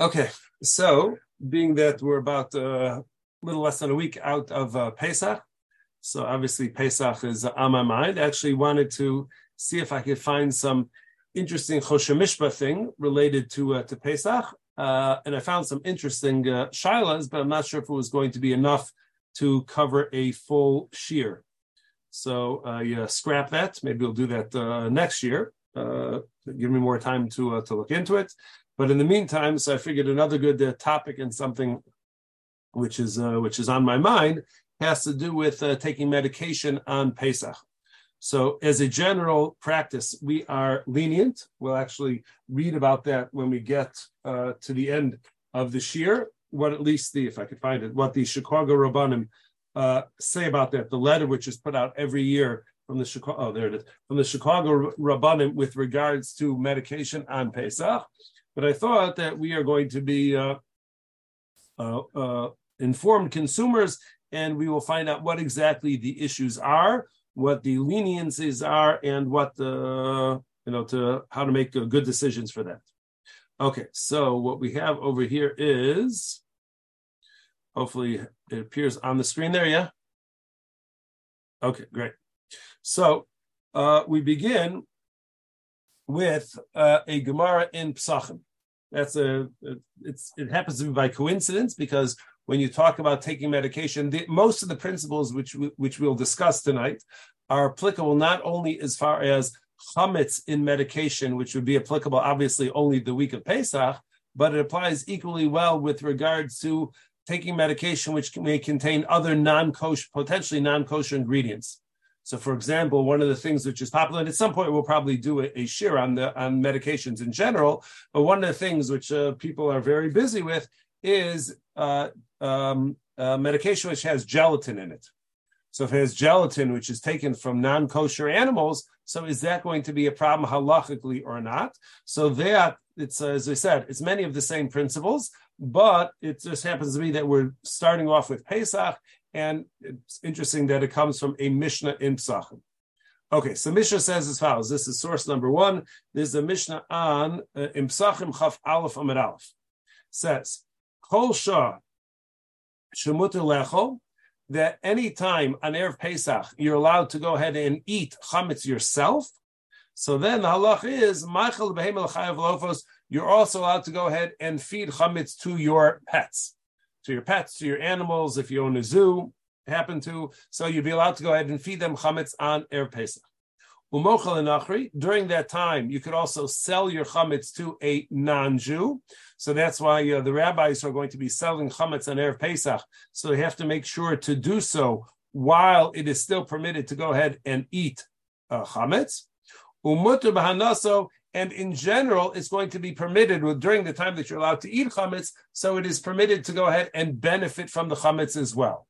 Okay, so being that we're about a little less than a week out of uh, Pesach, so obviously Pesach is on my mind. I actually wanted to see if I could find some interesting Choshen Mishpat thing related to uh, to Pesach, uh, and I found some interesting uh, shilas, but I'm not sure if it was going to be enough to cover a full shiur. So uh, yeah, scrap that. Maybe we'll do that uh, next year. Uh, give me more time to uh, to look into it. But in the meantime, so I figured another good uh, topic and something which is uh, which is on my mind has to do with uh, taking medication on Pesach. So, as a general practice, we are lenient. We'll actually read about that when we get uh, to the end of the year. What at least the, if I could find it, what the Chicago Rabbanim uh, say about that. The letter which is put out every year from the Chicago, oh, there it is, from the Chicago Rabbanim with regards to medication on Pesach. But I thought that we are going to be uh, uh, uh, informed consumers, and we will find out what exactly the issues are, what the leniencies are, and what the you know to how to make uh, good decisions for that. Okay, so what we have over here is, hopefully it appears on the screen there. Yeah. Okay, great. So uh, we begin with uh, a Gemara in Psachim. That's a it's it happens to be by coincidence because when you talk about taking medication, the, most of the principles which which we'll discuss tonight are applicable not only as far as chametz in medication, which would be applicable obviously only the week of Pesach, but it applies equally well with regards to taking medication which may contain other non-kosher, potentially non-kosher ingredients. So, for example, one of the things which is popular, and at some point we'll probably do a, a shiur on the on medications in general. But one of the things which uh, people are very busy with is uh, um, medication which has gelatin in it. So, if it has gelatin, which is taken from non-kosher animals, so is that going to be a problem halachically or not? So that it's uh, as I said, it's many of the same principles, but it just happens to be that we're starting off with Pesach, and it's interesting that it comes from a Mishnah in Psachim. Okay, so Mishnah says as follows. This is source number one. There's a Mishnah on uh, in Psachim Chaf Aleph Amid Aleph. Says, Kol Shah Shemuter Lechol, that any time on Erev Pesach you're allowed to go ahead and eat chametz yourself. So then the halach is Michael Behemel Chayav Lofos. You're also allowed to go ahead and feed chametz to your pets to your pets, to your animals, if you own a zoo, happen to. So you'd be allowed to go ahead and feed them chametz on Erev Pesach. During that time, you could also sell your chametz to a non-Jew. So that's why uh, the rabbis are going to be selling chametz on Erev Pesach. So they have to make sure to do so while it is still permitted to go ahead and eat uh, chametz. And in general, it's going to be permitted during the time that you're allowed to eat chametz. So it is permitted to go ahead and benefit from the chametz as well.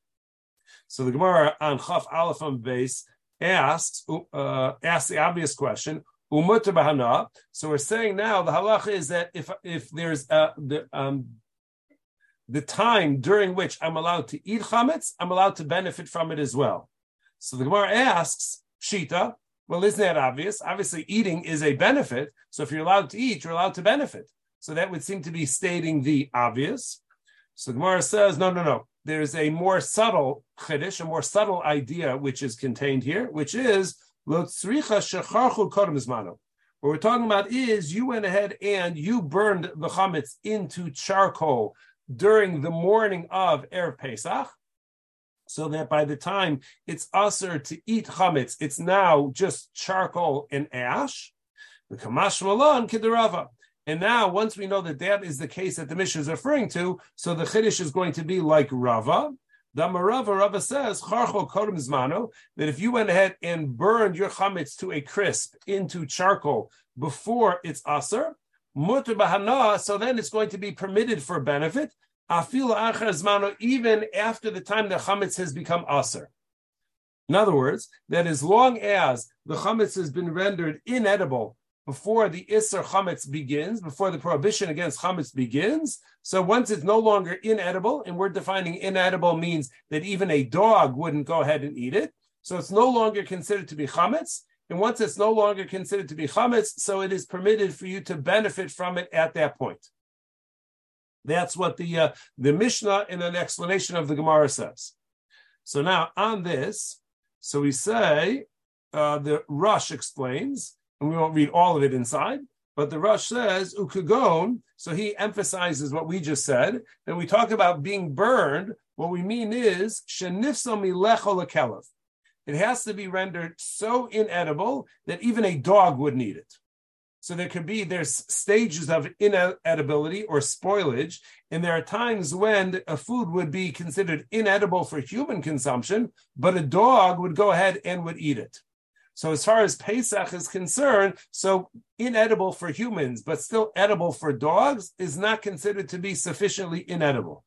So the Gemara on Chaf Aleph Beis asks uh, asks the obvious question. So we're saying now the halacha is that if if there's uh, the um, the time during which I'm allowed to eat chametz, I'm allowed to benefit from it as well. So the Gemara asks Shita, well, isn't that obvious? Obviously, eating is a benefit. So if you're allowed to eat, you're allowed to benefit. So that would seem to be stating the obvious. So Gemara says, no, no, no. There's a more subtle chiddush, a more subtle idea which is contained here, which is what we're talking about is you went ahead and you burned the chametz into charcoal during the morning of Erev Pesach so that by the time it's usher to eat chametz, it's now just charcoal and ash. The kamash malan kidarava. And now, once we know that that is the case that the Mishnah is referring to, so the Chiddush is going to be like Rava. The Marava Rava says, Charcho Kodem Zmano, that if you went ahead and burned your chametz to a crisp into charcoal before it's aser, so then it's going to be permitted for benefit, even after the time the chametz has become aser. In other words, that as long as the chametz has been rendered inedible before the Isser chametz begins, before the prohibition against chametz begins, so once it's no longer inedible, and we're defining inedible means that even a dog wouldn't go ahead and eat it, so it's no longer considered to be chametz, and once it's no longer considered to be chametz, so it is permitted for you to benefit from it at that point. That's what the uh, the Mishnah in an explanation of the Gemara says. So now on this, so we say uh, the Rosh explains, and we won't read all of it inside, but the Rosh says ukagon. So he emphasizes what we just said. Then we talk about being burned. What we mean is It has to be rendered so inedible that even a dog wouldn't eat it. So there could be there's stages of inedibility or spoilage, and there are times when a food would be considered inedible for human consumption, but a dog would go ahead and would eat it. So as far as Pesach is concerned, so inedible for humans, but still edible for dogs, is not considered to be sufficiently inedible.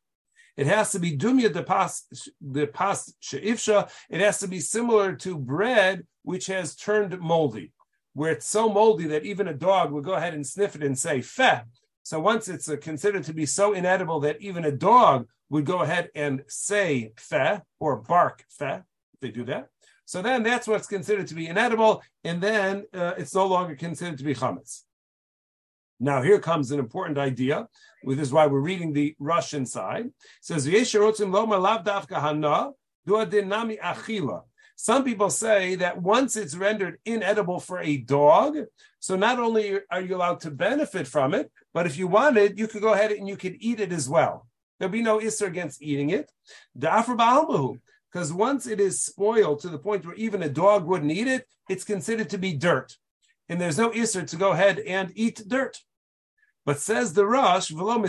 It has to be dumya de pas sheifsha. It has to be similar to bread which has turned moldy where it's so moldy that even a dog would go ahead and sniff it and say feh. So once it's uh, considered to be so inedible that even a dog would go ahead and say feh or bark feh, they do that. So then that's what's considered to be inedible, and then uh, it's no longer considered to be chametz. Now here comes an important idea. This is why we're reading the Russian side. It says achila. Some people say that once it's rendered inedible for a dog, so not only are you allowed to benefit from it, but if you wanted, you could go ahead and you could eat it as well. There'll be no issur against eating it. Because once it is spoiled to the point where even a dog wouldn't eat it, it's considered to be dirt. And there's no issur to go ahead and eat dirt. But says the Rosh, velo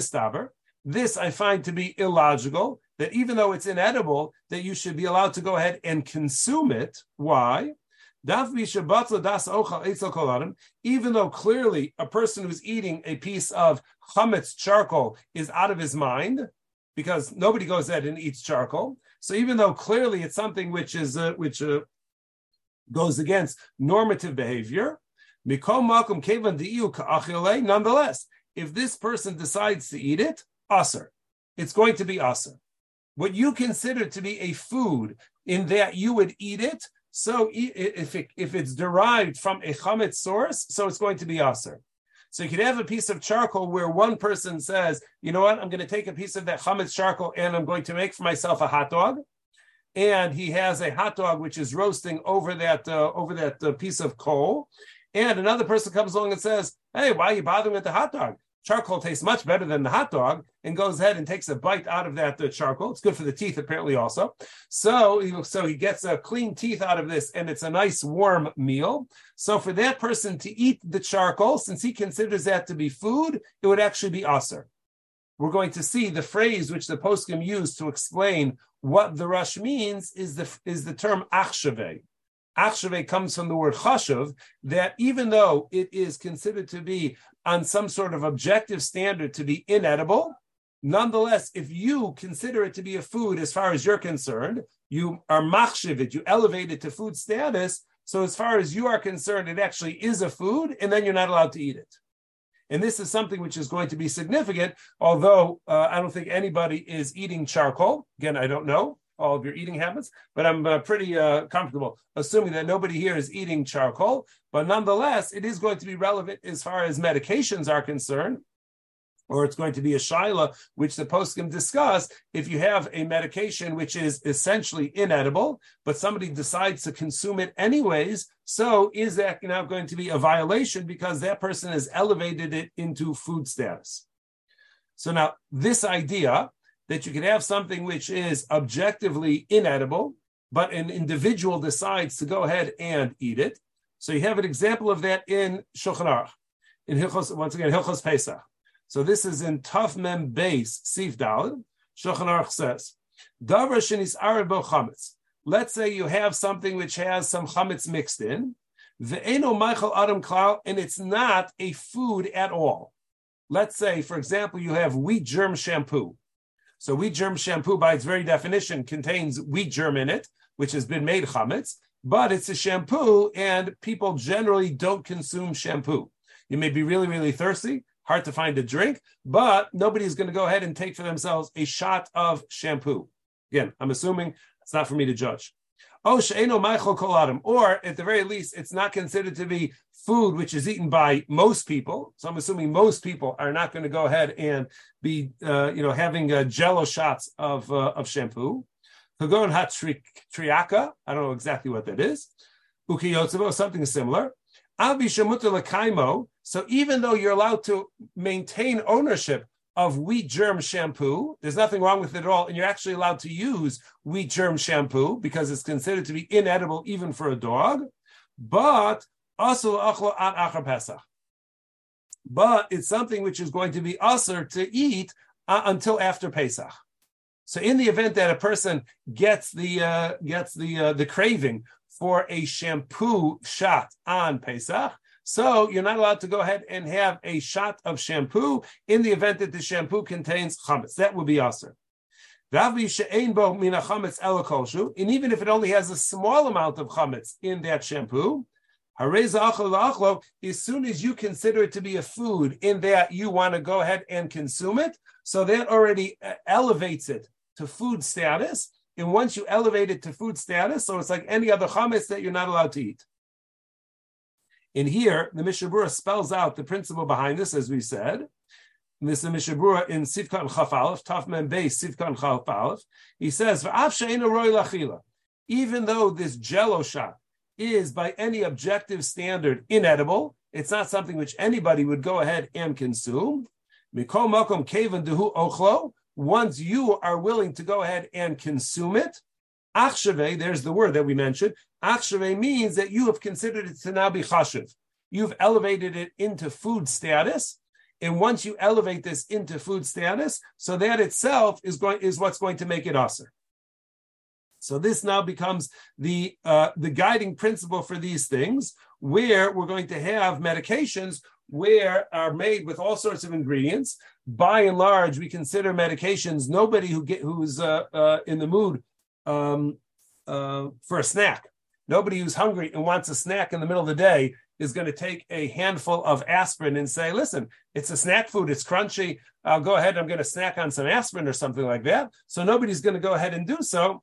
this I find to be illogical that even though it's inedible, that you should be allowed to go ahead and consume it. Why? Even though clearly a person who's eating a piece of chametz charcoal is out of his mind, because nobody goes ahead and eats charcoal. So even though clearly it's something which is uh, which uh, goes against normative behavior, nonetheless, if this person decides to eat it, aser, it's going to be aser what you consider to be a food in that you would eat it. So if it, if it's derived from a chametz source, so it's going to be aser. So you could have a piece of charcoal where one person says, you know what, I'm going to take a piece of that chametz charcoal and I'm going to make for myself a hot dog. And he has a hot dog which is roasting over that uh, over that uh, piece of coal. And another person comes along and says, "Hey, why are you bothering with the hot dog? Charcoal tastes much better than the hot dog and goes ahead and takes a bite out of that uh, charcoal. It's good for the teeth, apparently, also. So, so he gets a clean teeth out of this, and it's a nice warm meal. So, for that person to eat the charcoal, since he considers that to be food, it would actually be aser. We're going to see the phrase which the poskim used to explain what the Rosh means is the is the term achshave. Achshave comes from the word chashuv, that even though it is considered to be on some sort of objective standard to be inedible, nonetheless, if you consider it to be a food as far as you're concerned, you are machshiv it, you elevate it to food status. So as far as you are concerned, it actually is a food, and then you're not allowed to eat it. And this is something which is going to be significant, although uh, I don't think anybody is eating charcoal. Again, I don't know all of your eating habits, but I'm uh, pretty uh, comfortable assuming that nobody here is eating charcoal. But nonetheless, it is going to be relevant as far as medications are concerned. Or it's going to be a shaila, which the poskim discuss. If you have a medication which is essentially inedible, but somebody decides to consume it anyways, so is that now going to be a violation because that person has elevated it into food status? So now this idea that you can have something which is objectively inedible, but an individual decides to go ahead and eat it. So you have an example of that in Shulchan Aruch, in Hilchos, once again, Hilchos Pesach. So this is in Taf Mem Beis Sif Dalad. Shulchan Aruch says, Davar shenis arabo chametz. Let's say you have something which has some chametz mixed in, the ve'eno meichel adam klal, and it's not a food at all. Let's say, for example, you have wheat germ shampoo. So wheat germ shampoo, by its very definition, contains wheat germ in it, which has been made chametz, but it's a shampoo, and people generally don't consume shampoo. You may be really, really thirsty, hard to find a drink, but nobody's going to go ahead and take for themselves a shot of shampoo. Again, I'm assuming it's not for me to judge. Oh, Or at the very least, it's not considered to be food which is eaten by most people. So I'm assuming most people are not going to go ahead and be, uh, you know, having uh, Jello shots of uh, of shampoo. Kagon hat triaka. I don't know exactly what that is. Ukiyotsubo, something similar. So even though you're allowed to maintain ownership of wheat germ shampoo, there's nothing wrong with it at all, and you're actually allowed to use wheat germ shampoo because it's considered to be inedible even for a dog. But also achlo an achar pesach. But it's something which is going to be usher to eat uh, until after Pesach. So in the event that a person gets the uh, gets the uh, the craving for a shampoo shot on Pesach. So you're not allowed to go ahead and have a shot of shampoo in the event that the shampoo contains chametz. That would be awesome. And even if it only has a small amount of chametz in that shampoo, as soon as you consider it to be a food in that you want to go ahead and consume it, so that already uh, elevates it to food status. And once you elevate it to food status, so it's like any other chametz that you're not allowed to eat. In here, the Mishnah Berurah spells out the principle behind this, as we said. This is Mishnah Berurah in Sivkan Chaf Tafman Beis Sivkan Chaf He says, Even though this Jello shot is, by any objective standard, inedible, it's not something which anybody would go ahead and consume. Once you are willing to go ahead and consume it, achshave, there's the word that we mentioned. Achshave means that you have considered it to now be chashiv. You've elevated it into food status. And once you elevate this into food status, so that itself is going is what's going to make it aser. So this now becomes the uh, the guiding principle for these things, where we're going to have medications where are made with all sorts of ingredients. By and large, we consider medications. Nobody who get who's uh, uh, in the mood um, uh, for a snack, nobody who's hungry and wants a snack in the middle of the day is going to take a handful of aspirin and say, "Listen, it's a snack food. It's crunchy. I'll go ahead. I'm going to snack on some aspirin or something like that." So nobody's going to go ahead and do so.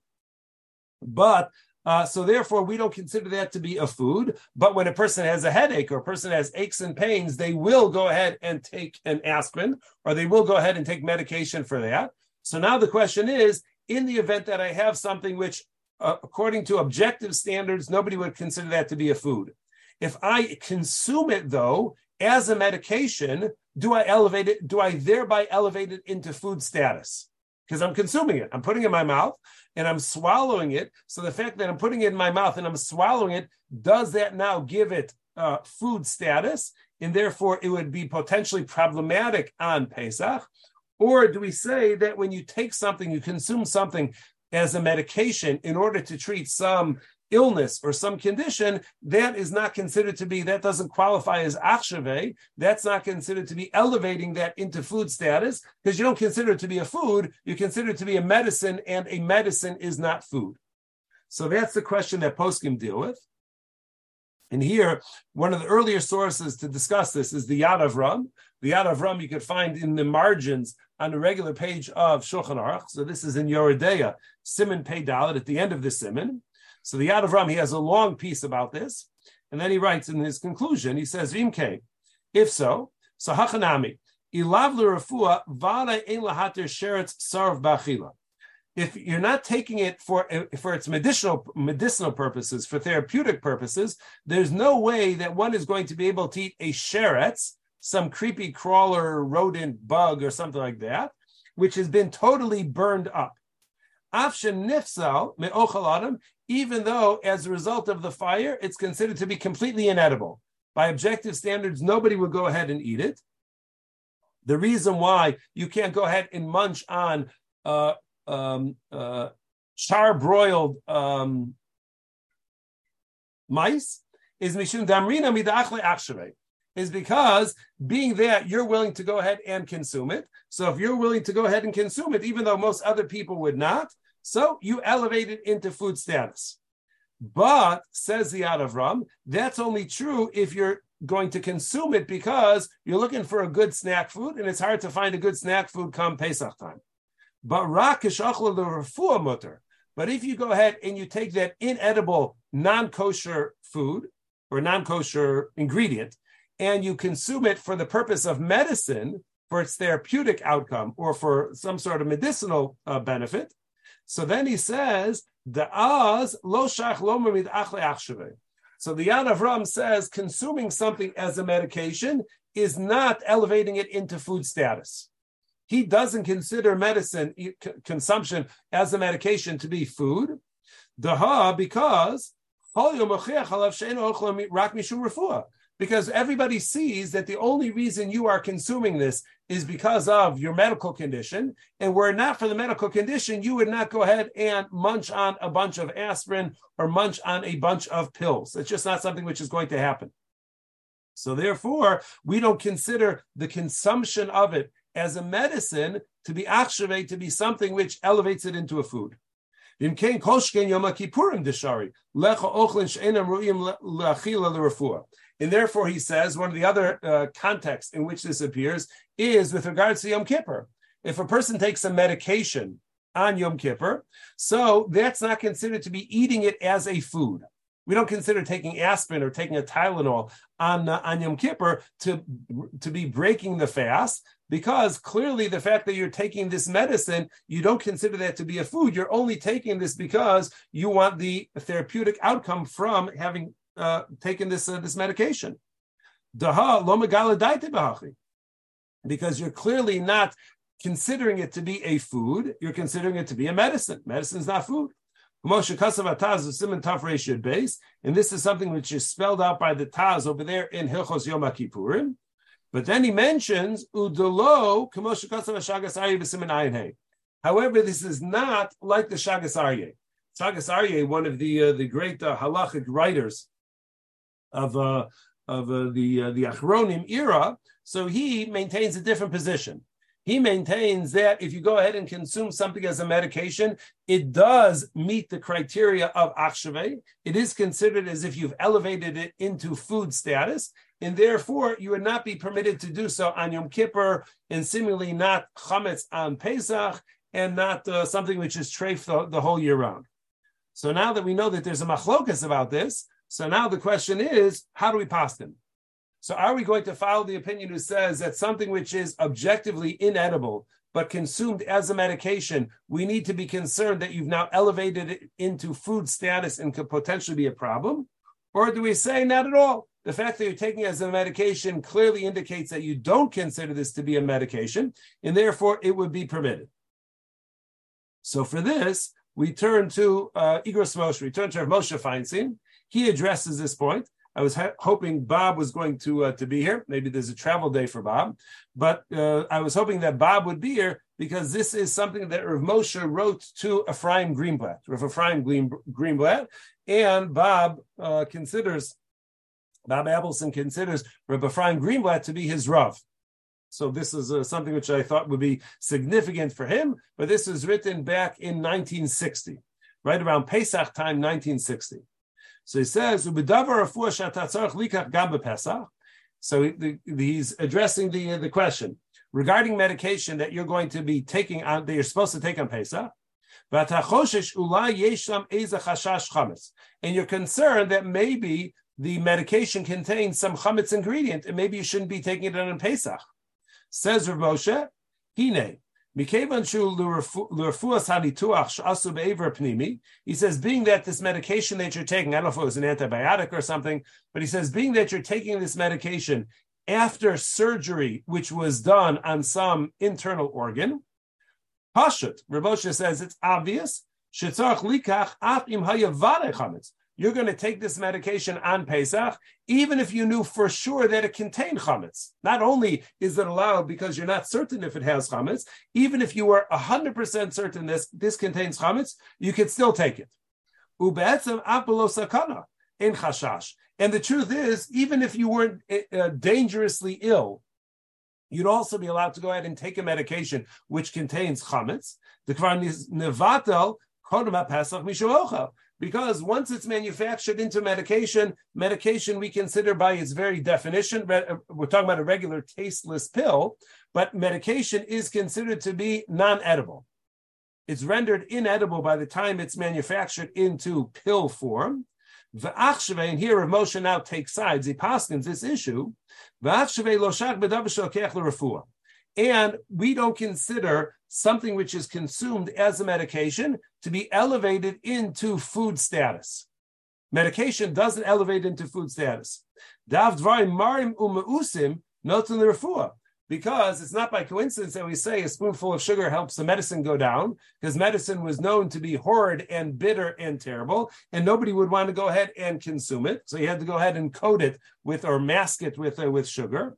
But uh, so therefore, we don't consider that to be a food. But when a person has a headache or a person has aches and pains, they will go ahead and take an aspirin, or they will go ahead and take medication for that. So now the question is, in the event that I have something which, uh, according to objective standards, nobody would consider that to be a food. If I consume it though as a medication, do I elevate it? Do I thereby elevate it into food status? Because I'm consuming it. I'm putting it in my mouth and I'm swallowing it. So the fact that I'm putting it in my mouth and I'm swallowing it, does that now give it uh, food status? And therefore it would be potentially problematic on Pesach? Or do we say that when you take something, you consume something as a medication in order to treat some illness or some condition, that is not considered to be, that doesn't qualify as achshave. That's not considered to be elevating that into food status because you don't consider it to be a food, you consider it to be a medicine, and a medicine is not food. So that's the question that poskim deal with. And here, one of the earlier sources to discuss this is the Yad Avram. The Yad Avram you could find in the margins on the regular page of Shulchan Aruch. So this is in Yoreh De'ah, Simon Pei Dalet, at the end of the Simon. So the Yad Avram, he has a long piece about this. And then he writes in his conclusion, he says, Vimke, if so, so hachanami, ilav l'rafua vada ein lahater sheretz sarv bachila. If you're not taking it for for its medicinal medicinal purposes, for therapeutic purposes, there's no way that one is going to be able to eat a sheretz, some creepy crawler, rodent, bug, or something like that, which has been totally burned up even though as a result of the fire, it's considered to be completely inedible. By objective standards, nobody would go ahead and eat it. The reason why you can't go ahead and munch on uh, um, uh, char-broiled um, mice is mishum damrina midachle achshavei is because being that you're willing to go ahead and consume it. So if you're willing to go ahead and consume it, even though most other people would not, so you elevate it into food status. But, says the Yad Avram, that's only true if you're going to consume it because you're looking for a good snack food, and it's hard to find a good snack food come Pesach time. But mutter. But if you go ahead and you take that inedible, non kosher food or non kosher ingredient and you consume it for the purpose of medicine, for its therapeutic outcome, or for some sort of medicinal uh, benefit, so then he says, the az lo shach lo achle achshave. So the Yad Avram says consuming something as a medication is not elevating it into food status. He doesn't consider medicine consumption as a medication to be food. Daha because because everybody sees that the only reason you are consuming this is because of your medical condition. And were it not for the medical condition, you would not go ahead and munch on a bunch of aspirin or munch on a bunch of pills. It's just not something which is going to happen. So therefore, we don't consider the consumption of it as a medicine to be activate to be something which elevates it into a food. And therefore, he says one of the other uh, contexts in which this appears is with regards to Yom Kippur. If a person takes a medication on Yom Kippur, so that's not considered to be eating it as a food. We don't consider taking aspirin or taking a Tylenol on, uh, on Yom Kippur to, to be breaking the fast, because clearly the fact that you're taking this medicine, you don't consider that to be a food. You're only taking this because you want the therapeutic outcome from having uh, taking this uh, this medication. Because you're clearly not considering it to be a food, you're considering it to be a medicine. Medicine is not food. And this is something which is spelled out by the Taz over there in Hilchos Yom Kippurim. But then he mentions However, this is not like the Shagas Aryeh. Shagas Aryeh, one of the uh, the great uh, halachic writers of uh, of uh, the uh, the Achronim era. So he maintains a different position. He maintains that if you go ahead and consume something as a medication, it does meet the criteria of achshave. It is considered as if you've elevated it into food status, and therefore you would not be permitted to do so on Yom Kippur, and similarly not chametz on Pesach, and not uh, something which is treif the, the, whole year round. So now that we know that there's a machlokas about this, so now the question is, how do we pass them? So are we going to follow the opinion who says that something which is objectively inedible but consumed as a medication, we need to be concerned that you've now elevated it into food status and could potentially be a problem? Or do we say not at all? The fact that you're taking it as a medication clearly indicates that you don't consider this to be a medication, and therefore it would be permitted. So for this, we turn to uh, Igros Moshe, we turn to Moshe Feinstein, he addresses this point. I was ha- hoping Bob was going to uh, to be here. Maybe there's a travel day for Bob, but uh, I was hoping that Bob would be here because this is something that Rav Moshe wrote to Ephraim Greenblatt, Rav Ephraim Greenblatt, and Bob uh, considers Bob Appleson considers Rav Ephraim Greenblatt to be his Rav. So this is uh, something which I thought would be significant for him, but this was written back in 1960, right around Pesach time, 1960. So he says, So he's addressing the, the question regarding medication that you're going to be taking on, that you're supposed to take on Pesach. And you're concerned that maybe the medication contains some chametz ingredient, and maybe you shouldn't be taking it on Pesach. Says Rav Moshe, Hine, he says, being that this medication that you're taking, I don't know if it was an antibiotic or something, but he says, being that you're taking this medication after surgery, which was done on some internal organ, Pashut, Rabosha says it's obvious. You're going to take this medication on Pesach, even if you knew for sure that it contained chametz. Not only is it allowed because you're not certain if it has chametz, even if you were 100% certain this, this contains chametz, you could still take it. in chashash. And the truth is, even if you weren't uh, dangerously ill, you'd also be allowed to go ahead and take a medication which contains chametz. The kvar nevatel kodem pesach mishuocha because once it's manufactured into medication, medication we consider by its very definition, uh, we're talking about a regular tasteless pill, but medication is considered to be non edible. it's rendered inedible by the time it's manufactured into pill form. And here Rav Moshe now takes sides. He paskins this issue. And we don't consider something which is consumed as a medication to be elevated into food status. Medication doesn't elevate into food status. Refuah because it's not by coincidence that we say a spoonful of sugar helps the medicine go down, because medicine was known to be horrid and bitter and terrible, and nobody would want to go ahead and consume it. So you had to go ahead and coat it with or mask it with uh, with sugar.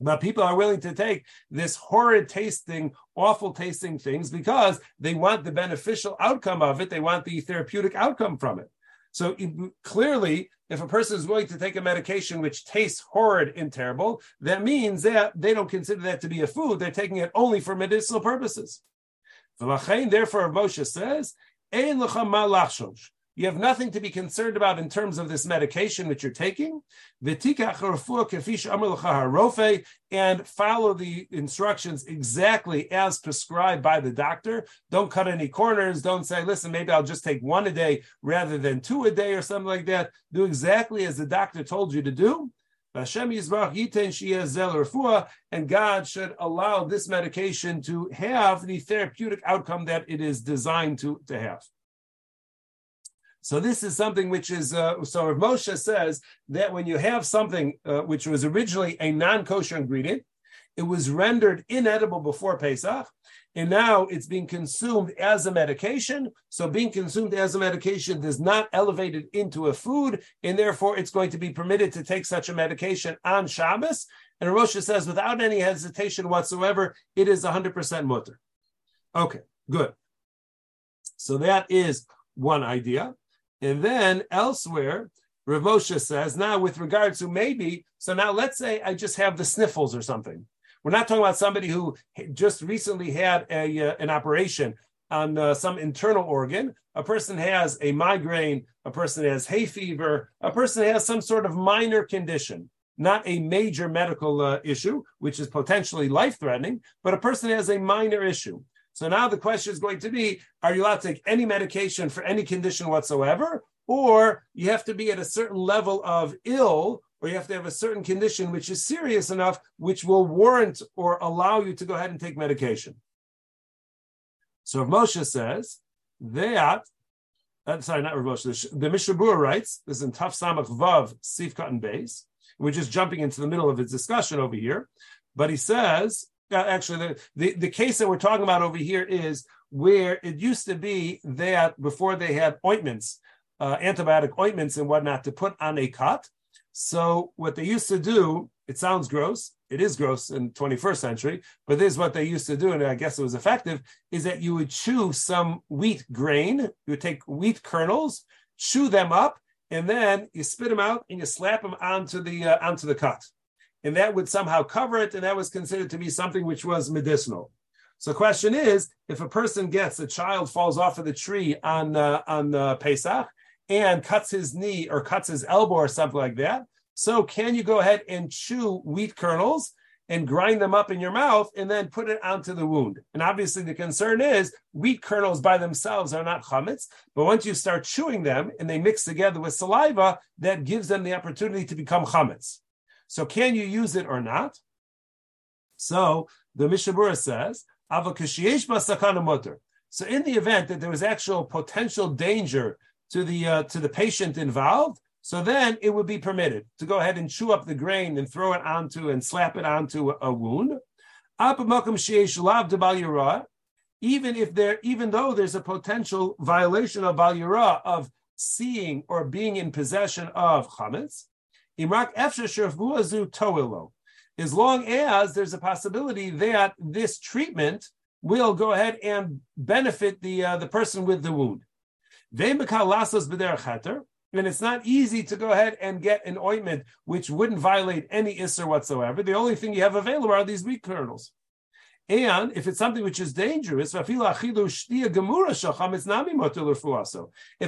But people are willing to take this horrid tasting, awful tasting things because they want the beneficial outcome of it. They want the therapeutic outcome from it. So clearly, if a person is willing to take a medication which tastes horrid and terrible, that means that they don't consider that to be a food. They're taking it only for medicinal purposes. Therefore, Moshe says, you have nothing to be concerned about in terms of this medication which you're taking. And follow the instructions exactly as prescribed by the doctor. Don't cut any corners. Don't say, listen, maybe I'll just take one a day rather than two a day or something like that. Do exactly as the doctor told you to do. And God should allow this medication to have the therapeutic outcome that it is designed to, to have. So this is something which is uh, so. If Moshe says that when you have something uh, which was originally a non-kosher ingredient, it was rendered inedible before Pesach, and now it's being consumed as a medication. So being consumed as a medication does not elevate it into a food, and therefore it's going to be permitted to take such a medication on Shabbos. And Moshe says, without any hesitation whatsoever, it is 100% mutter. Okay, good. So that is one idea. And then elsewhere, Rav Moshe says, now with regard to maybe, so now let's say I just have the sniffles or something. We're not talking about somebody who just recently had a, uh, an operation on uh, some internal organ. A person has a migraine, a person has hay fever, a person has some sort of minor condition, not a major medical uh, issue, which is potentially life threatening, but a person has a minor issue. So now the question is going to be are you allowed to take any medication for any condition whatsoever? Or you have to be at a certain level of ill, or you have to have a certain condition which is serious enough, which will warrant or allow you to go ahead and take medication. So Moshe says that, uh, sorry, not Rav Moshe, the Mishnah Berurah writes, this is in Taf Samach Vav, Sif Katan Beis. We're just jumping into the middle of his discussion over here. But he says actually, the, the, the case that we're talking about over here is where it used to be that before they had ointments, uh, antibiotic ointments and whatnot to put on a cut. So what they used to do, it sounds gross. It is gross in 21st century, but this is what they used to do, and I guess it was effective, is that you would chew some wheat grain, you would take wheat kernels, chew them up, and then you spit them out and you slap them onto the uh, onto the cut and that would somehow cover it, and that was considered to be something which was medicinal. So, the question is, if a person gets a child falls off of the tree on uh, on uh, Pesach and cuts his knee or cuts his elbow or something like that, so can you go ahead and chew wheat kernels and grind them up in your mouth and then put it onto the wound? And obviously, the concern is wheat kernels by themselves are not chametz, but once you start chewing them and they mix together with saliva, that gives them the opportunity to become chametz. So can you use it or not? So the Mishnah Berurah says. So in the event that there was actual potential danger to the uh, to the patient involved, so then it would be permitted to go ahead and chew up the grain and throw it onto and slap it onto a, wound. Even if there, even though there's a potential violation of bal of seeing or being in possession of chametz. As long as there's a possibility that this treatment will go ahead and benefit the uh, the person with the wound. And it's not easy to go ahead and get an ointment which wouldn't violate any isser whatsoever. The only thing you have available are these wheat kernels. And if it's something which is dangerous, if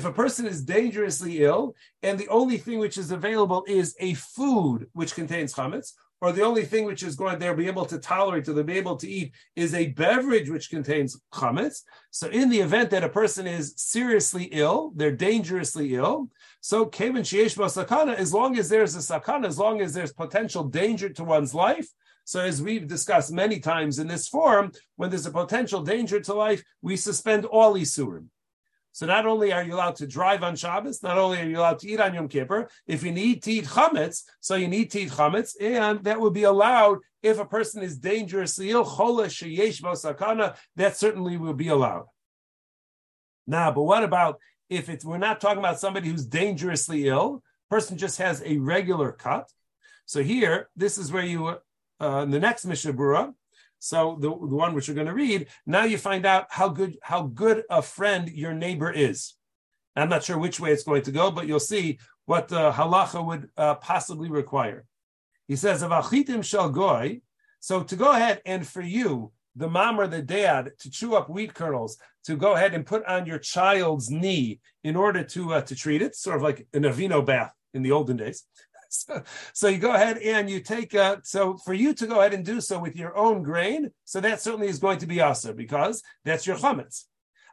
a person is dangerously ill and the only thing which is available is a food which contains chametz, or the only thing which is going there be able to tolerate they'll be able to eat is a beverage which contains chametz. So in the event that a person is seriously ill, they're dangerously ill. So kevin sheyesh sakana, as long as there's a sakana, as long as there's potential danger to one's life. So as we've discussed many times in this forum, when there's a potential danger to life, we suspend all isurim. So not only are you allowed to drive on Shabbos, not only are you allowed to eat on Yom Kippur, if you need to eat chametz, so you need to eat chametz, and that would be allowed if a person is dangerously ill, that certainly will be allowed. Now, but what about if it's we're not talking about somebody who's dangerously ill, person just has a regular cut. So here, this is where you uh, in the next Mishnah so the, the one which you're going to read, now you find out how good how good a friend your neighbor is. I'm not sure which way it's going to go, but you'll see what the halacha would uh, possibly require. He says, "Avachitim shall goy." So to go ahead and for you, the mom or the dad, to chew up wheat kernels, to go ahead and put on your child's knee in order to uh, to treat it, sort of like an Aveeno bath in the olden days. so, so, you go ahead and you take uh, so for you to go ahead and do so with your own grain, so that certainly is going to be asa because that's your chametz.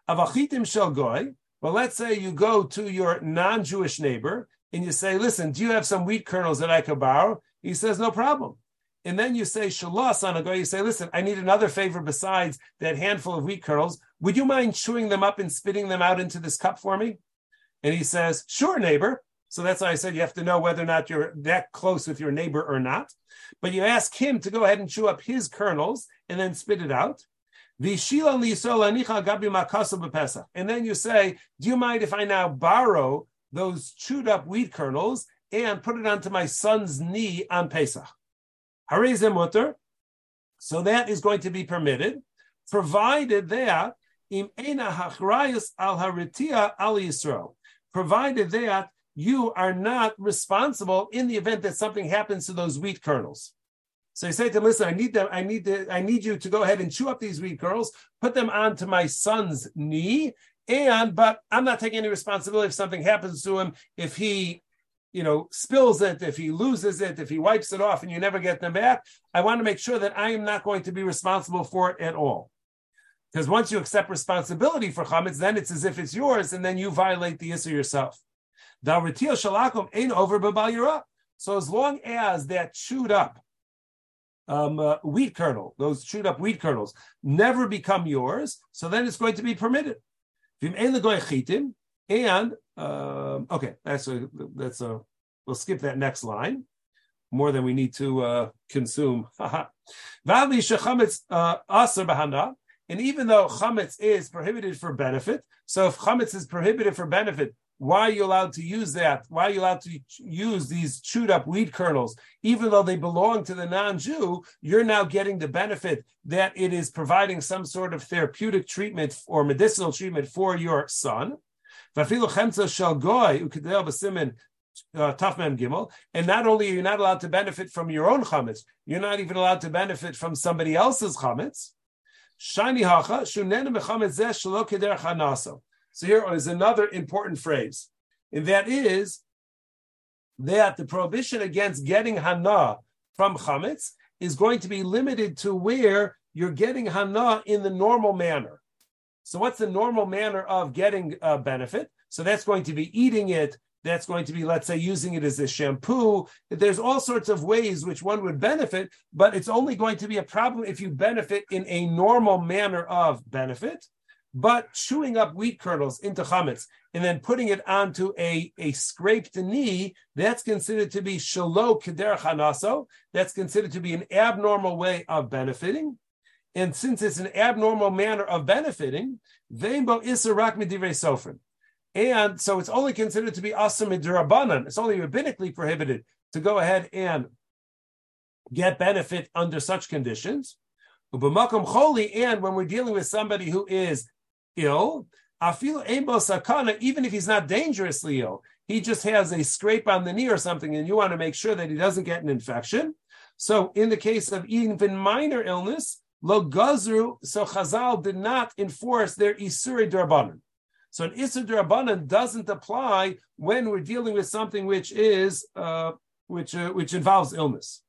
Avachitim shel goy. Well, let's say you go to your non-Jewish neighbor and you say, "Listen, do you have some wheat kernels that I could borrow?" He says, "No problem." And then you say shalas on a goy. You say, "Listen, I need another favor besides that handful of wheat kernels. Would you mind chewing them up and spitting them out into this cup for me?" And he says, "Sure, neighbor." So that's why I said you have to know whether or not you're that close with your neighbor or not. But you ask him to go ahead and chew up his kernels and then spit it out. And then you say, Do you mind if I now borrow those chewed up wheat kernels and put it onto my son's knee on Pesach? So that is going to be permitted, provided that provided that you are not responsible in the event that something happens to those wheat kernels. So you say to him, listen, I need them, I need to, I need you to go ahead and chew up these wheat kernels, put them onto my son's knee, and but I'm not taking any responsibility if something happens to him, if he you know, spills it, if he loses it, if he wipes it off and you never get them back, I want to make sure that I am not going to be responsible for it at all. Because once you accept responsibility for chametz, then it's as if it's yours, and then you violate the issue yourself. Ain't over So as long as that chewed up um, uh, wheat kernel, those chewed up wheat kernels, never become yours, so then it's going to be permitted. And um, okay, that's a that's a we'll skip that next line more than we need to uh, consume. uh, and even though chametz is prohibited for benefit, so if chametz is prohibited for benefit, why are you allowed to use that? Why are you allowed to use these chewed up wheat kernels? Even though they belong to the non Jew, you're now getting the benefit that it is providing some sort of therapeutic treatment or medicinal treatment for your son. Uh, and not only are you not allowed to benefit from your own chametz, you're not even allowed to benefit from somebody else's chametz. So here is another important phrase, and that is that the prohibition against getting hana from chametz is going to be limited to where you're getting hana in the normal manner. So, what's the normal manner of getting a benefit? So, that's going to be eating it. That's going to be, let's say, using it as a shampoo. There's all sorts of ways which one would benefit, but it's only going to be a problem if you benefit in a normal manner of benefit. But chewing up wheat kernels into chametz and then putting it onto a, a scraped knee, that's considered to be shalo keder chanaso. That's considered to be an abnormal way of benefiting. And since it's an abnormal manner of benefiting, veimbo isarak midivrei sofrim. And so it's only considered to be asa midrabanan. It's only rabbinically prohibited to go ahead and get benefit under such conditions. And when we're dealing with somebody who is ill, even if he's not dangerously ill, he just has a scrape on the knee or something, and you want to make sure that he doesn't get an infection. So, in the case of even minor illness, lo so Chazal did not enforce their isuri drabanan. So, an isur drabanan doesn't apply when we're dealing with something which is uh, which uh, which involves illness.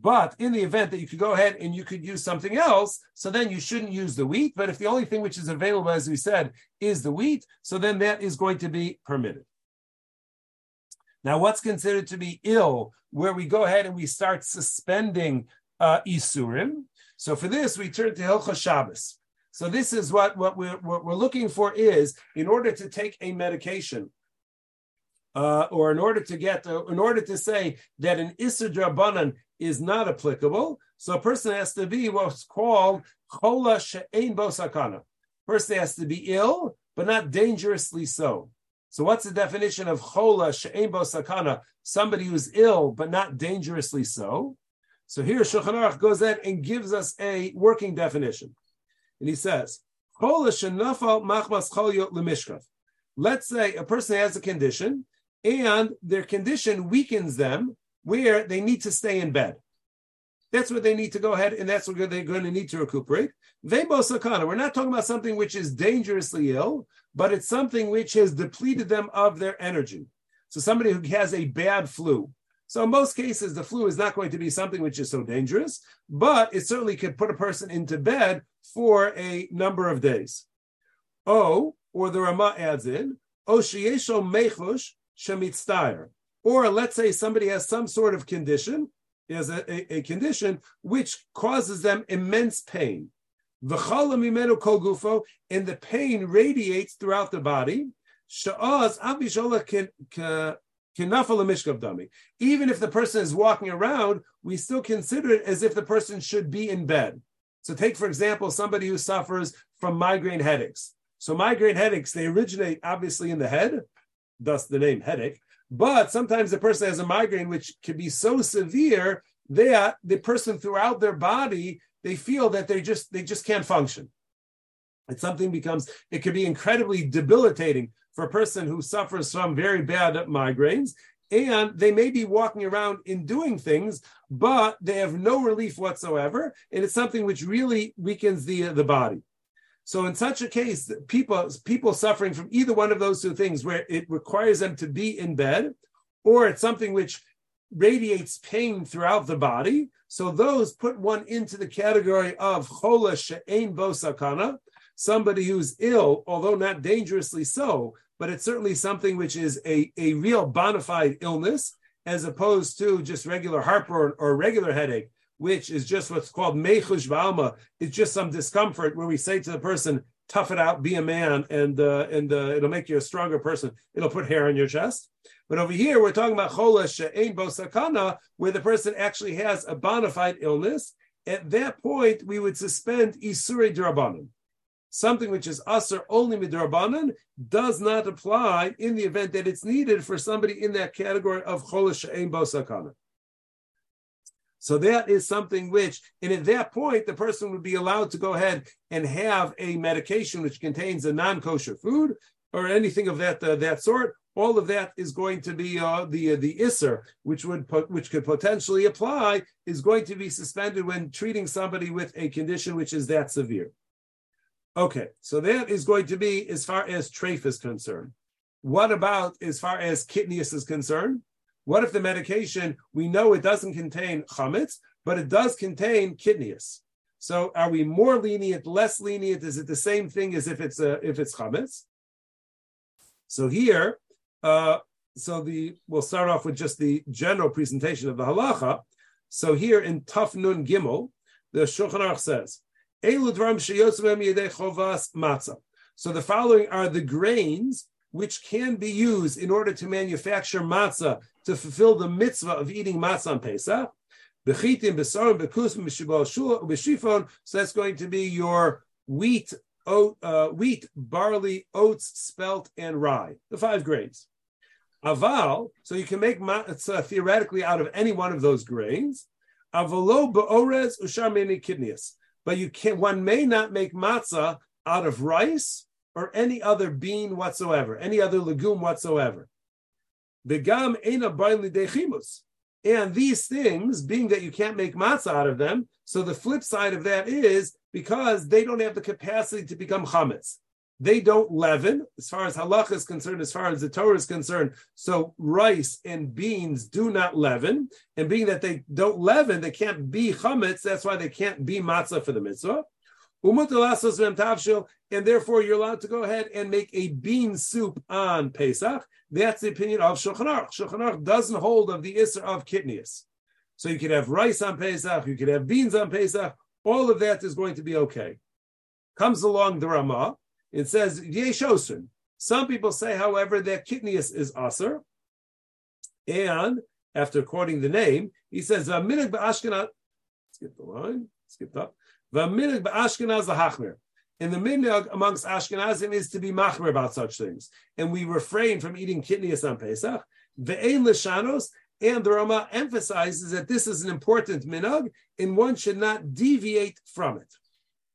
But in the event that you could go ahead and you could use something else, so then you shouldn't use the wheat. But if the only thing which is available, as we said, is the wheat, so then that is going to be permitted. Now, what's considered to be ill, where we go ahead and we start suspending uh, isurim? So for this, we turn to Hilchah Shabbos. So this is what, what, we're, what we're looking for is in order to take a medication, uh, or in order to get, uh, in order to say that an Isser Drabanan is not applicable, so a person has to be what's called Chola She'ein Bosakana. Person has to be ill, but not dangerously so. So what's the definition of chola she'ein bo sakana? Somebody who's ill but not dangerously so. So here Shulchan Aruch goes in and gives us a working definition, and he says chola shenafal machmas lemishkav. Let's say a person has a condition, and their condition weakens them where they need to stay in bed. That's where they need to go ahead, and that's where they're going to need to recuperate. Vebo sakana. We're not talking about something which is dangerously ill, but it's something which has depleted them of their energy. So somebody who has a bad flu. So in most cases, the flu is not going to be something which is so dangerous, but it certainly could put a person into bed for a number of days. Oh, or the Rama adds in, O sheyesho mechush shemitztayer. Or let's say somebody has some sort of condition is a, a, a, condition which causes them immense pain. And the pain radiates throughout the body. Even if the person is walking around, we still consider it as if the person should be in bed. So, take for example somebody who suffers from migraine headaches. So, migraine headaches they originate obviously in the head, thus the name headache. But sometimes the person has a migraine which can be so severe that the person throughout their body they feel that they just they just can't function. And something becomes it can be incredibly debilitating for a person who suffers from very bad migraines and they may be walking around and doing things, but they have no relief whatsoever, and it's something which really weakens the the body. So in such a case, people people suffering from either one of those two things, where it requires them to be in bed, or it's something which radiates pain throughout the body. So those put one into the category of chola she'ein bo sakana, somebody who's ill, although not dangerously so, but it's certainly something which is a, a real bona fide illness, as opposed to just regular heartburn or regular headache, which is just what's called mechush ba'alma. It's just some discomfort where we say to the person, tough it out, be a man, and uh, and uh, it'll make you a stronger person. It'll put hair on your chest. But over here, we're talking about chola she'ein bosakana, where the person actually has a bona fide illness. At that point, we would suspend isure drabanan. Something which is usher only midrabanan does not apply in the event that it's needed for somebody in that category of chola she'ein bosakana. So that is something which, and at that point, the person would be allowed to go ahead and have a medication which contains a non-kosher food or anything of that uh, that sort. All of that is going to be uh, the uh, the isser, which would put, which could potentially apply, is going to be suspended when treating somebody with a condition which is that severe. Okay, so that is going to be as far as trafe is concerned. What about as far as kitnius is concerned? What if the medication we know it doesn't contain chametz, but it does contain kitnius? So are we more lenient, less lenient? Is it the same thing as if it's a, if it's chametz? So here, uh, so the we'll start off with just the general presentation of the halacha. So here in Taf Nun Gimel, the Shulchan Aruch says, So the following are the grains which can be used in order to manufacture matzah to fulfill the mitzvah of eating matzah on Pesach. So that's going to be your wheat, oat, uh, wheat, barley, oats, spelt, and rye, the five grains. Aval, so you can make matzah theoretically out of any one of those grains. Avalo be'orez ushar kitnius. But you can one may not make matzah out of rice or any other bean whatsoever, any other legume whatsoever. Begam And these things, being that you can't make matzah out of them, so the flip side of that is because they don't have the capacity to become chametz. they don't leaven as far as halacha is concerned, as far as the Torah is concerned. So rice and beans do not leaven, and being that they don't leaven, they can't be chametz. That's why they can't be matzah for the mitzvah. And therefore, you're allowed to go ahead and make a bean soup on Pesach. That's the opinion of Shulchan Aruch. Shulchan Aruch doesn't hold of the Isser of Kitnius. So you could have rice on Pesach, you could have beans on Pesach. All of that is going to be okay. Comes along the Rama. It says Yeshosin. Some people say, however, that Kitnius is Aser. And after quoting the name, he says, Minig ba'ashkenaz. Skip the line. Skip up. V'minig ba'ashkenaz lahachmer. And the minhag amongst Ashkenazim is to be machmer about such things. And we refrain from eating kitnius on Pesach. Ve'ein l'shanos, and the Rama emphasizes that this is an important minhag, and one should not deviate from it.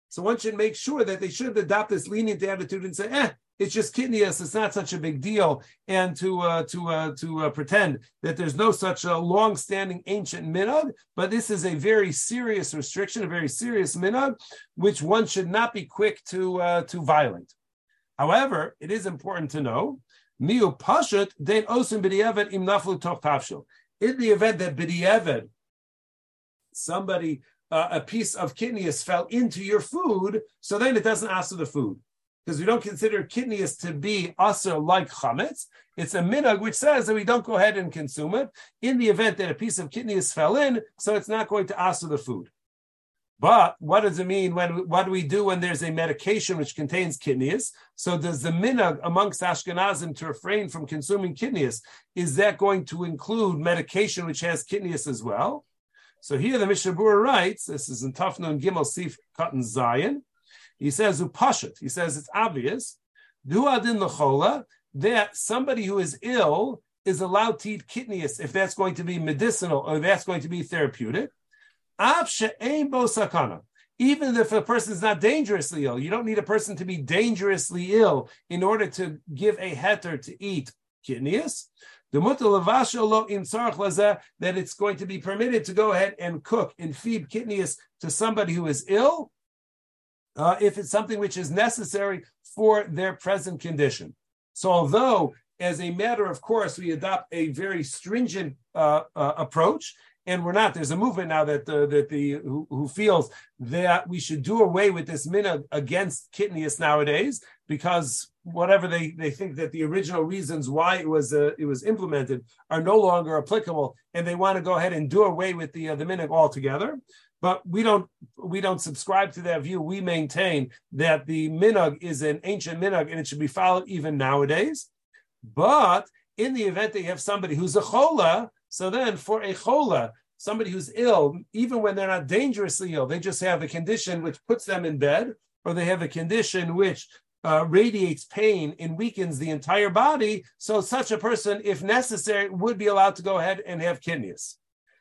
So one should make sure that they should adopt this lenient attitude and say, eh, it's just kitnius, it's not such a big deal, and to uh, to uh, to uh, pretend that there's no such a long-standing ancient minhag, but this is a very serious restriction, a very serious minhag, which one should not be quick to uh, to violate. However, it is important to know miu pashut osim im naflu toch. In the event that somebody uh, a piece of kitnius fell into your food, so then it doesn't ask for the food because we don't consider kitnius to be aser like chametz. It's a minhag which says that we don't go ahead and consume it in the event that a piece of kitnius fell in, so it's not going to aser the food. But what does it mean when what do we do when there's a medication which contains kitnius? So does the minhag amongst Ashkenazim to refrain from consuming kitnius? is that going to include medication which has kitnius as well? So here the Mishnah writes, this is in Tafnun Gimel Sif Katan Zayin. He says upashit. He says it's obvious. Duadin lechola that somebody who is ill is allowed to eat kitnius if that's going to be medicinal or that's going to be therapeutic. Even if a person is not dangerously ill, you don't need a person to be dangerously ill in order to give a heter to eat sarchlaza, that it's going to be permitted to go ahead and cook and feed kitnius to somebody who is ill uh, if it's something which is necessary for their present condition. So, although as a matter of course we adopt a very stringent uh, uh, approach, and we're not. There's a movement now that the, that the who, who, feels that we should do away with this minhag against kitnius nowadays because whatever they, they think that the original reasons why it was uh, it was implemented are no longer applicable, and they want to go ahead and do away with the uh, the minhag altogether but we don't we don't subscribe to that view. We maintain that the minhag is an ancient minhag and it should be followed even nowadays. But in the event that you have somebody who's a chola, so then for a chola, somebody who's ill, even when they're not dangerously ill, they just have a condition which puts them in bed, or they have a condition which uh, radiates pain and weakens the entire body. So such a person, if necessary, would be allowed to go ahead and have kitnius.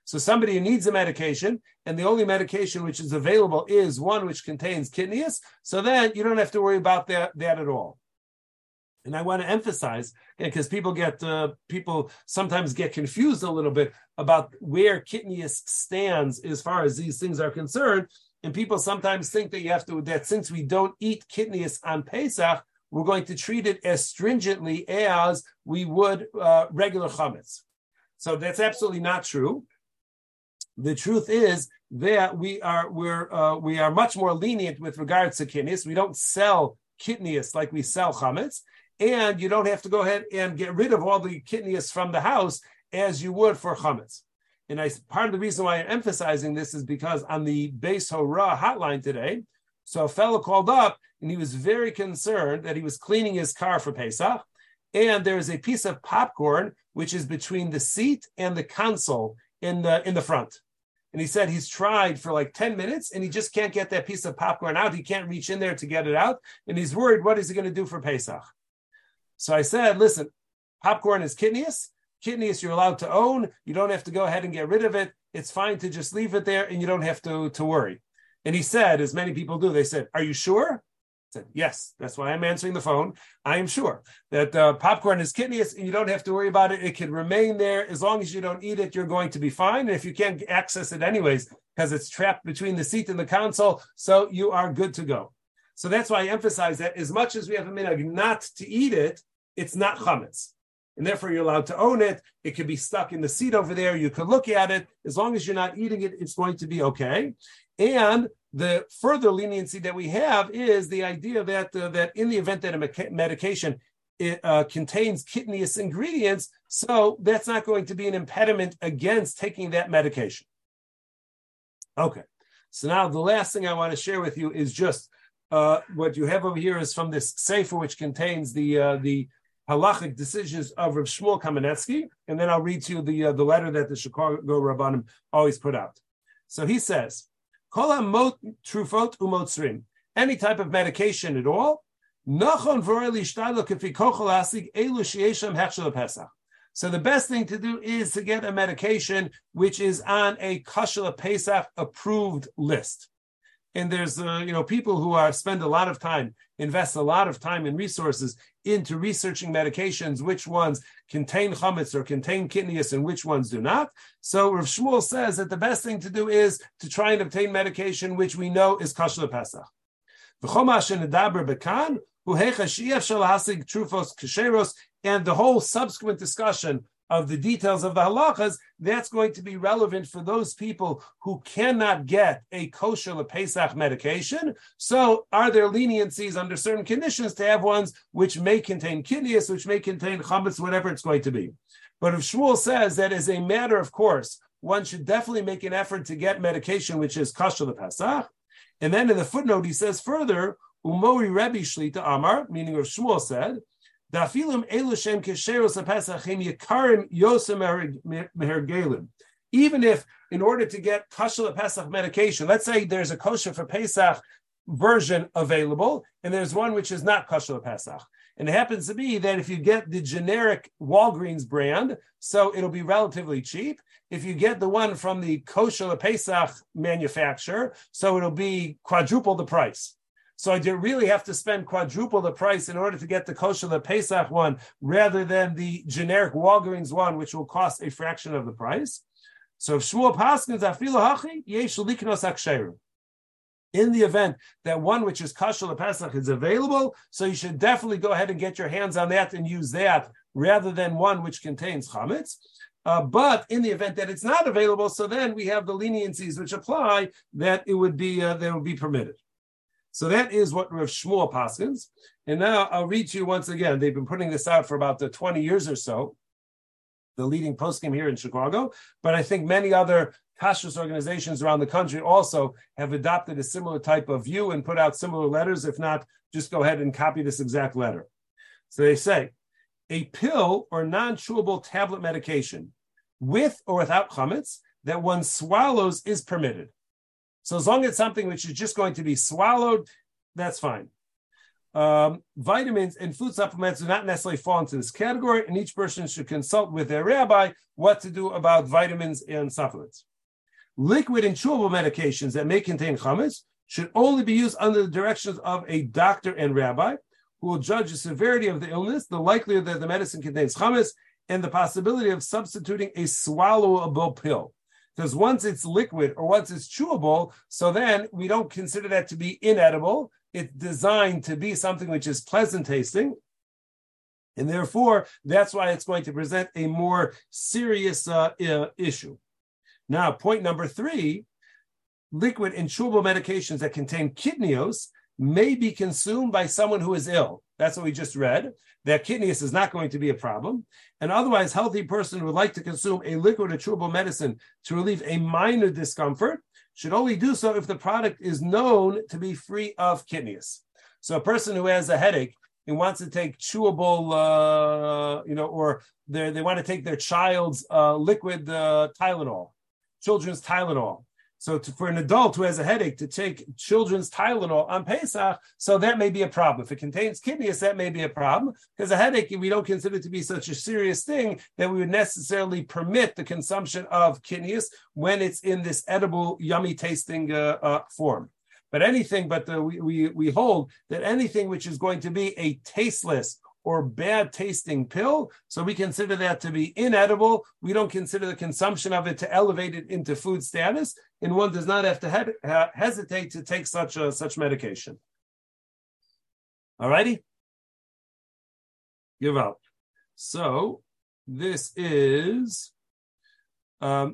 So somebody who needs a medication, and the only medication which is available is one which contains kitnius, so then you don't have to worry about that, that at all. And I want to emphasize because people get uh, people sometimes get confused a little bit about where kitnius stands as far as these things are concerned. And people sometimes think that you have to that since we don't eat kitnius on Pesach, we're going to treat it as stringently as we would uh, regular chametz. So that's absolutely not true. The truth is that we are we're uh, we are much more lenient with regards to kitnius. We don't sell kitnius like we sell chametz, and you don't have to go ahead and get rid of all the kitnius from the house as you would for chametz. And I part of the reason why I'm emphasizing this is because on the base hora hotline today, so a fellow called up and he was very concerned that he was cleaning his car for Pesach, and there is a piece of popcorn which is between the seat and the console in the in the front. And he said he's tried for like 10 minutes and he just can't get that piece of popcorn out. He can't reach in there to get it out. And he's worried, what is he going to do for Pesach? So I said, listen, popcorn is kitnius. Kitnius you're allowed to own. You don't have to go ahead and get rid of it. It's fine to just leave it there and you don't have to, to worry. And he said, as many people do, they said, Are you sure? Said, yes, that's why I'm answering the phone. I am sure that uh, popcorn is kitnius and you don't have to worry about it. It can remain there. As long as you don't eat it, you're going to be fine. And if you can't access it anyways, because it's trapped between the seat and the console, so you are good to go. So that's why I emphasize that as much as we have a minhag not to eat it, it's not chametz. And therefore, you're allowed to own it. It could be stuck in the seat over there. You could look at it. As long as you're not eating it, it's going to be okay. And the further leniency that we have is the idea that uh, that in the event that a medication it, uh, contains kitnius ingredients, so that's not going to be an impediment against taking that medication. Okay, so now the last thing I want to share with you is just uh, what you have over here is from this sefer, which contains the uh, the halachic decisions of Rav Shmuel Kamenetsky, and then I'll read to you the uh, the letter that the Chicago Rabbanim always put out. So he says, "Kol trufot umotzrim." Any type of medication at all. So the best thing to do is to get a medication which is on a Kashla Pesach approved list and there's uh, you know people who are spend a lot of time invest a lot of time and resources into researching medications which ones contain chametz or contain kitnius and which ones do not. So Rav Shmuel says that the best thing to do is to try and obtain medication which we know is kashla pesach. And the whole subsequent discussion of the details of the halachas, that's going to be relevant for those people who cannot get a kosher Pesach medication. So, are there leniencies under certain conditions to have ones which may contain kitnius, which may contain chametz, whatever it's going to be? But if Shmuel says that as a matter of course, one should definitely make an effort to get medication which is kosher Pesach. And then in the footnote, he says further, Umori Rebbe Shlita Amar, meaning of Shmuel said, even if in order to get kosher Pesach medication, let's say there's a kosher for Pesach version available, and there's one which is not kosher Pesach. And it happens to be that if you get the generic Walgreens brand, so it'll be relatively cheap. If you get the one from the kosher Pesach manufacturer, so it'll be quadruple the price. So I really have to spend quadruple the price in order to get the kosher the Pesach one rather than the generic Walgreens one, which will cost a fraction of the price. So if Shmuel Paskins afilu hachi yesh liknos aksheru. In the event that one which is kosher the Pesach is available, so you should definitely go ahead and get your hands on that and use that rather than one which contains chametz. Uh, but in the event that it's not available, so then we have the leniencies which apply that it would be uh, that would be permitted. So that is what Rav Shmuel paskins. And now I'll read to you once again. They've been putting this out for about the 20 years or so, the leading poskim here in Chicago. But I think many other kashrus organizations around the country also have adopted a similar type of view and put out similar letters. If not, just go ahead and copy this exact letter. So they say, a pill or non-chewable tablet medication with or without chametz that one swallows is permitted. So as long as it's something which is just going to be swallowed, that's fine. Um, vitamins and food supplements do not necessarily fall into this category, and each person should consult with their rabbi what to do about vitamins and supplements. Liquid and chewable medications that may contain chametz should only be used under the directions of a doctor and rabbi who will judge the severity of the illness, the likelihood that the medicine contains chametz, and the possibility of substituting a swallowable pill. Because once it's liquid or once it's chewable, so then we don't consider that to be inedible. It's designed to be something which is pleasant tasting. And therefore, that's why it's going to present a more serious uh, uh, issue. Now, point number three liquid and chewable medications that contain kitnius may be consumed by someone who is ill. That's what we just read. That kitnius is not going to be a problem. An otherwise healthy person would like to consume a liquid or chewable medicine to relieve a minor discomfort should only do so if the product is known to be free of kitnius. So a person who has a headache and wants to take chewable, uh, you know, or they want to take their child's uh, liquid uh, Tylenol, children's Tylenol, so to, for an adult who has a headache to take children's Tylenol on Pesach, so that may be a problem. If it contains kitnius, that may be a problem because a headache we don't consider to be such a serious thing that we would necessarily permit the consumption of kitnius when it's in this edible, yummy tasting uh, uh, form. But anything, but the, we, we we hold that anything which is going to be a tasteless or bad tasting pill. So we consider that to be inedible. We don't consider the consumption of it to elevate it into food status, and one does not have to he- ha- hesitate to take such a, such medication. All righty, give up. So this is. Um,